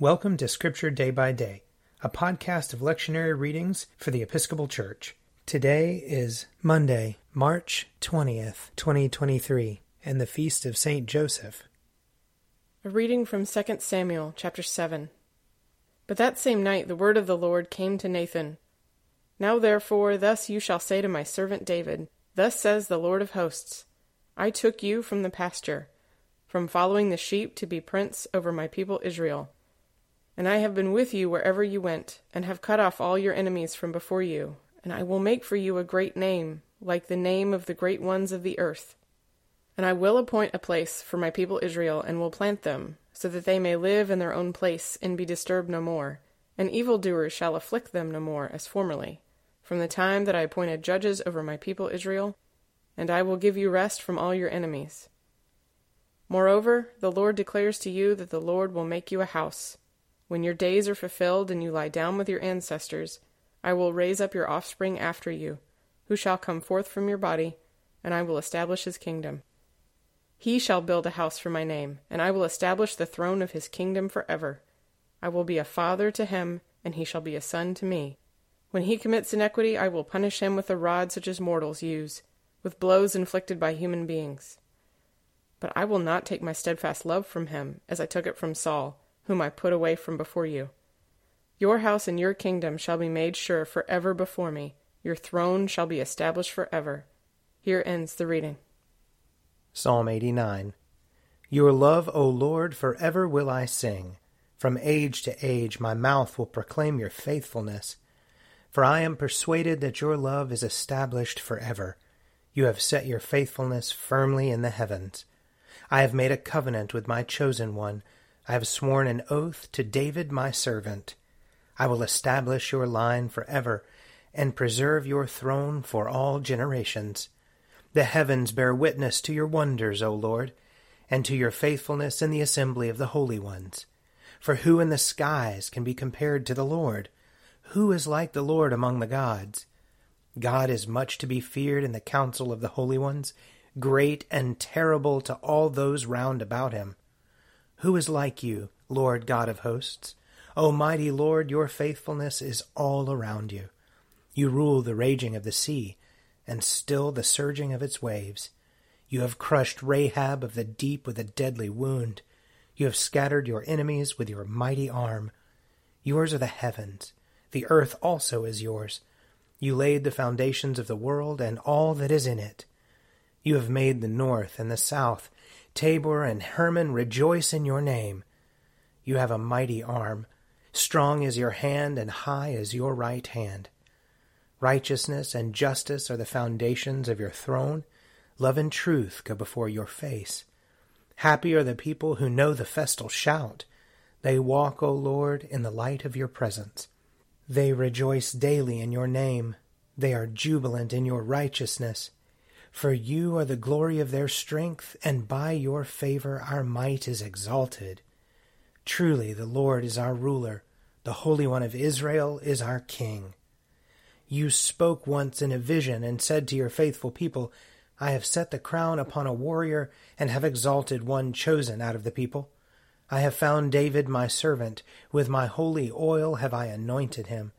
Welcome to Scripture Day by Day, a podcast of lectionary readings for the Episcopal Church. Today is Monday, March 20th, 2023, and the feast of St. Joseph. A reading from 2 Samuel chapter 7. But that same night the word of the Lord came to Nathan. Now therefore thus you shall say to my servant David, Thus says the Lord of hosts, I took you from the pasture, from following the sheep to be prince over my people Israel. And I have been with you wherever you went, and have cut off all your enemies from before you, and I will make for you a great name, like the name of the great ones of the earth. And I will appoint a place for my people Israel, and will plant them, so that they may live in their own place, and be disturbed no more. And evildoers shall afflict them no more, as formerly, from the time that I appointed judges over my people Israel, and I will give you rest from all your enemies. Moreover, the Lord declares to you that the Lord will make you a house when your days are fulfilled and you lie down with your ancestors, I will raise up your offspring after you, who shall come forth from your body, and I will establish his kingdom. He shall build a house for my name, and I will establish the throne of his kingdom forever. I will be a father to him, and he shall be a son to me. When he commits iniquity, I will punish him with a rod such as mortals use, with blows inflicted by human beings. But I will not take my steadfast love from him, as I took it from Saul whom I put away from before you. Your house and your kingdom shall be made sure forever before me. Your throne shall be established forever. Here ends the reading. Psalm 89 Your love, O Lord, forever will I sing. From age to age my mouth will proclaim your faithfulness. For I am persuaded that your love is established forever. You have set your faithfulness firmly in the heavens. I have made a covenant with my chosen one I have sworn an oath to David my servant. I will establish your line forever and preserve your throne for all generations. The heavens bear witness to your wonders, O Lord, and to your faithfulness in the assembly of the holy ones. For who in the skies can be compared to the Lord? Who is like the Lord among the gods? God is much to be feared in the council of the holy ones, great and terrible to all those round about him. Who is like you, Lord God of hosts? O mighty Lord, your faithfulness is all around you. You rule the raging of the sea, and still the surging of its waves. You have crushed Rahab of the deep with a deadly wound. You have scattered your enemies with your mighty arm. Yours are the heavens. The earth also is yours. You laid the foundations of the world and all that is in it. You have made the north and the south Tabor and Hermon rejoice in your name. You have a mighty arm. Strong is your hand, and high is your right hand. Righteousness and justice are the foundations of your throne. Love and truth go before your face. Happy are the people who know the festal shout. They walk, O Lord, in the light of your presence. They rejoice daily in your name. They are jubilant in your righteousness. For you are the glory of their strength, and by your favor our might is exalted. Truly the Lord is our ruler, the Holy One of Israel is our King. You spoke once in a vision and said to your faithful people, I have set the crown upon a warrior, and have exalted one chosen out of the people. I have found David my servant, with my holy oil have I anointed him.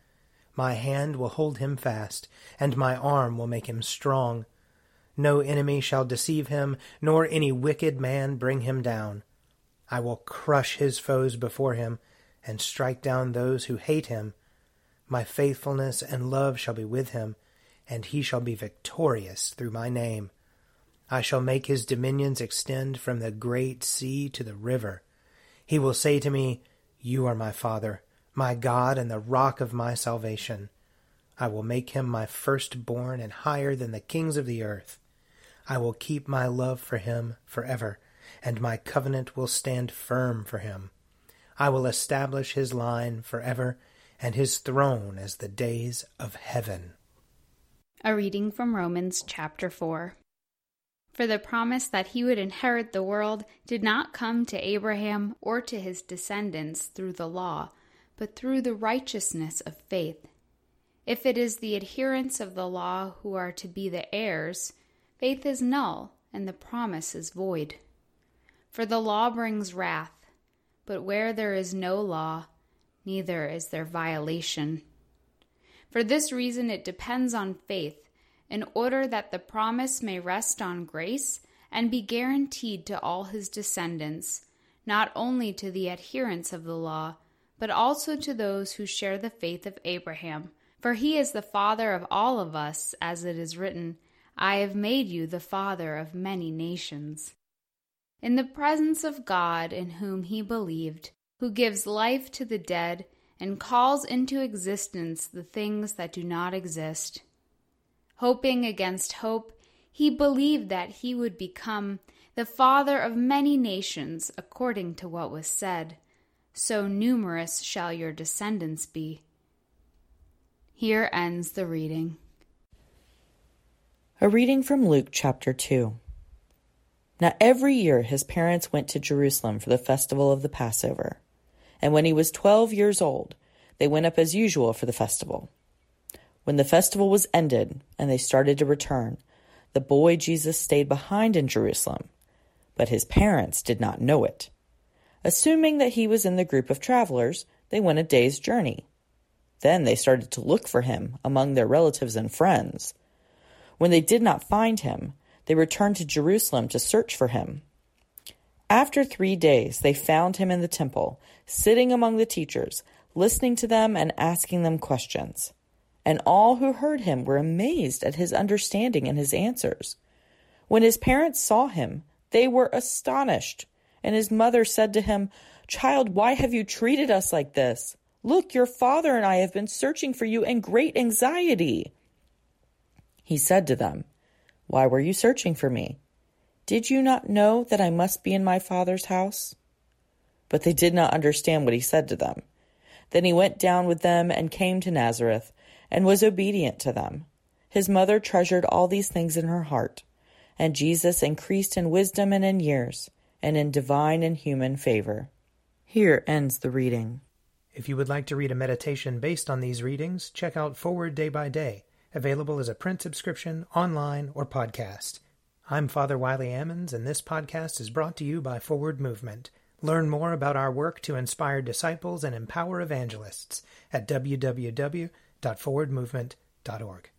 My hand will hold him fast, and my arm will make him strong. No enemy shall deceive him, nor any wicked man bring him down. I will crush his foes before him, and strike down those who hate him. My faithfulness and love shall be with him, and he shall be victorious through my name. I shall make his dominions extend from the great sea to the river. He will say to me, You are my Father, my God, and the rock of my salvation. I will make him my firstborn and higher than the kings of the earth. I will keep my love for him forever, and my covenant will stand firm for him. I will establish his line forever, and his throne as the days of heaven. A reading from Romans chapter 4. For the promise that he would inherit the world did not come to Abraham or to his descendants through the law, but through the righteousness of faith. If it is the adherents of the law who are to be the heirs, faith is null and the promise is void. For the law brings wrath, but where there is no law, neither is there violation. For this reason, it depends on faith, in order that the promise may rest on grace and be guaranteed to all his descendants, not only to the adherents of the law, but also to those who share the faith of Abraham. For he is the father of all of us, as it is written, I have made you the father of many nations in the presence of God in whom he believed, who gives life to the dead and calls into existence the things that do not exist. Hoping against hope, he believed that he would become the father of many nations, according to what was said, So numerous shall your descendants be. Here ends the reading. A reading from Luke chapter 2. Now every year his parents went to Jerusalem for the festival of the Passover. And when he was twelve years old, they went up as usual for the festival. When the festival was ended and they started to return, the boy Jesus stayed behind in Jerusalem, but his parents did not know it. Assuming that he was in the group of travelers, they went a day's journey. Then they started to look for him among their relatives and friends. When they did not find him, they returned to Jerusalem to search for him. After three days, they found him in the temple, sitting among the teachers, listening to them and asking them questions. And all who heard him were amazed at his understanding and his answers. When his parents saw him, they were astonished. And his mother said to him, Child, why have you treated us like this? Look, your father and I have been searching for you in great anxiety. He said to them, why were you searching for me? Did you not know that I must be in my father's house? But they did not understand what he said to them. Then he went down with them and came to Nazareth, and was obedient to them. His mother treasured all these things in her heart, and Jesus increased in wisdom and in years, and in divine and human favor. Here ends the reading. If you would like to read a meditation based on these readings, check out Forward Day by Day available as a print subscription, online, or podcast. I'm Father Wiley Ammons, and this podcast is brought to you by Forward Movement. Learn more about our work to inspire disciples and empower evangelists at www.forwardmovement.org.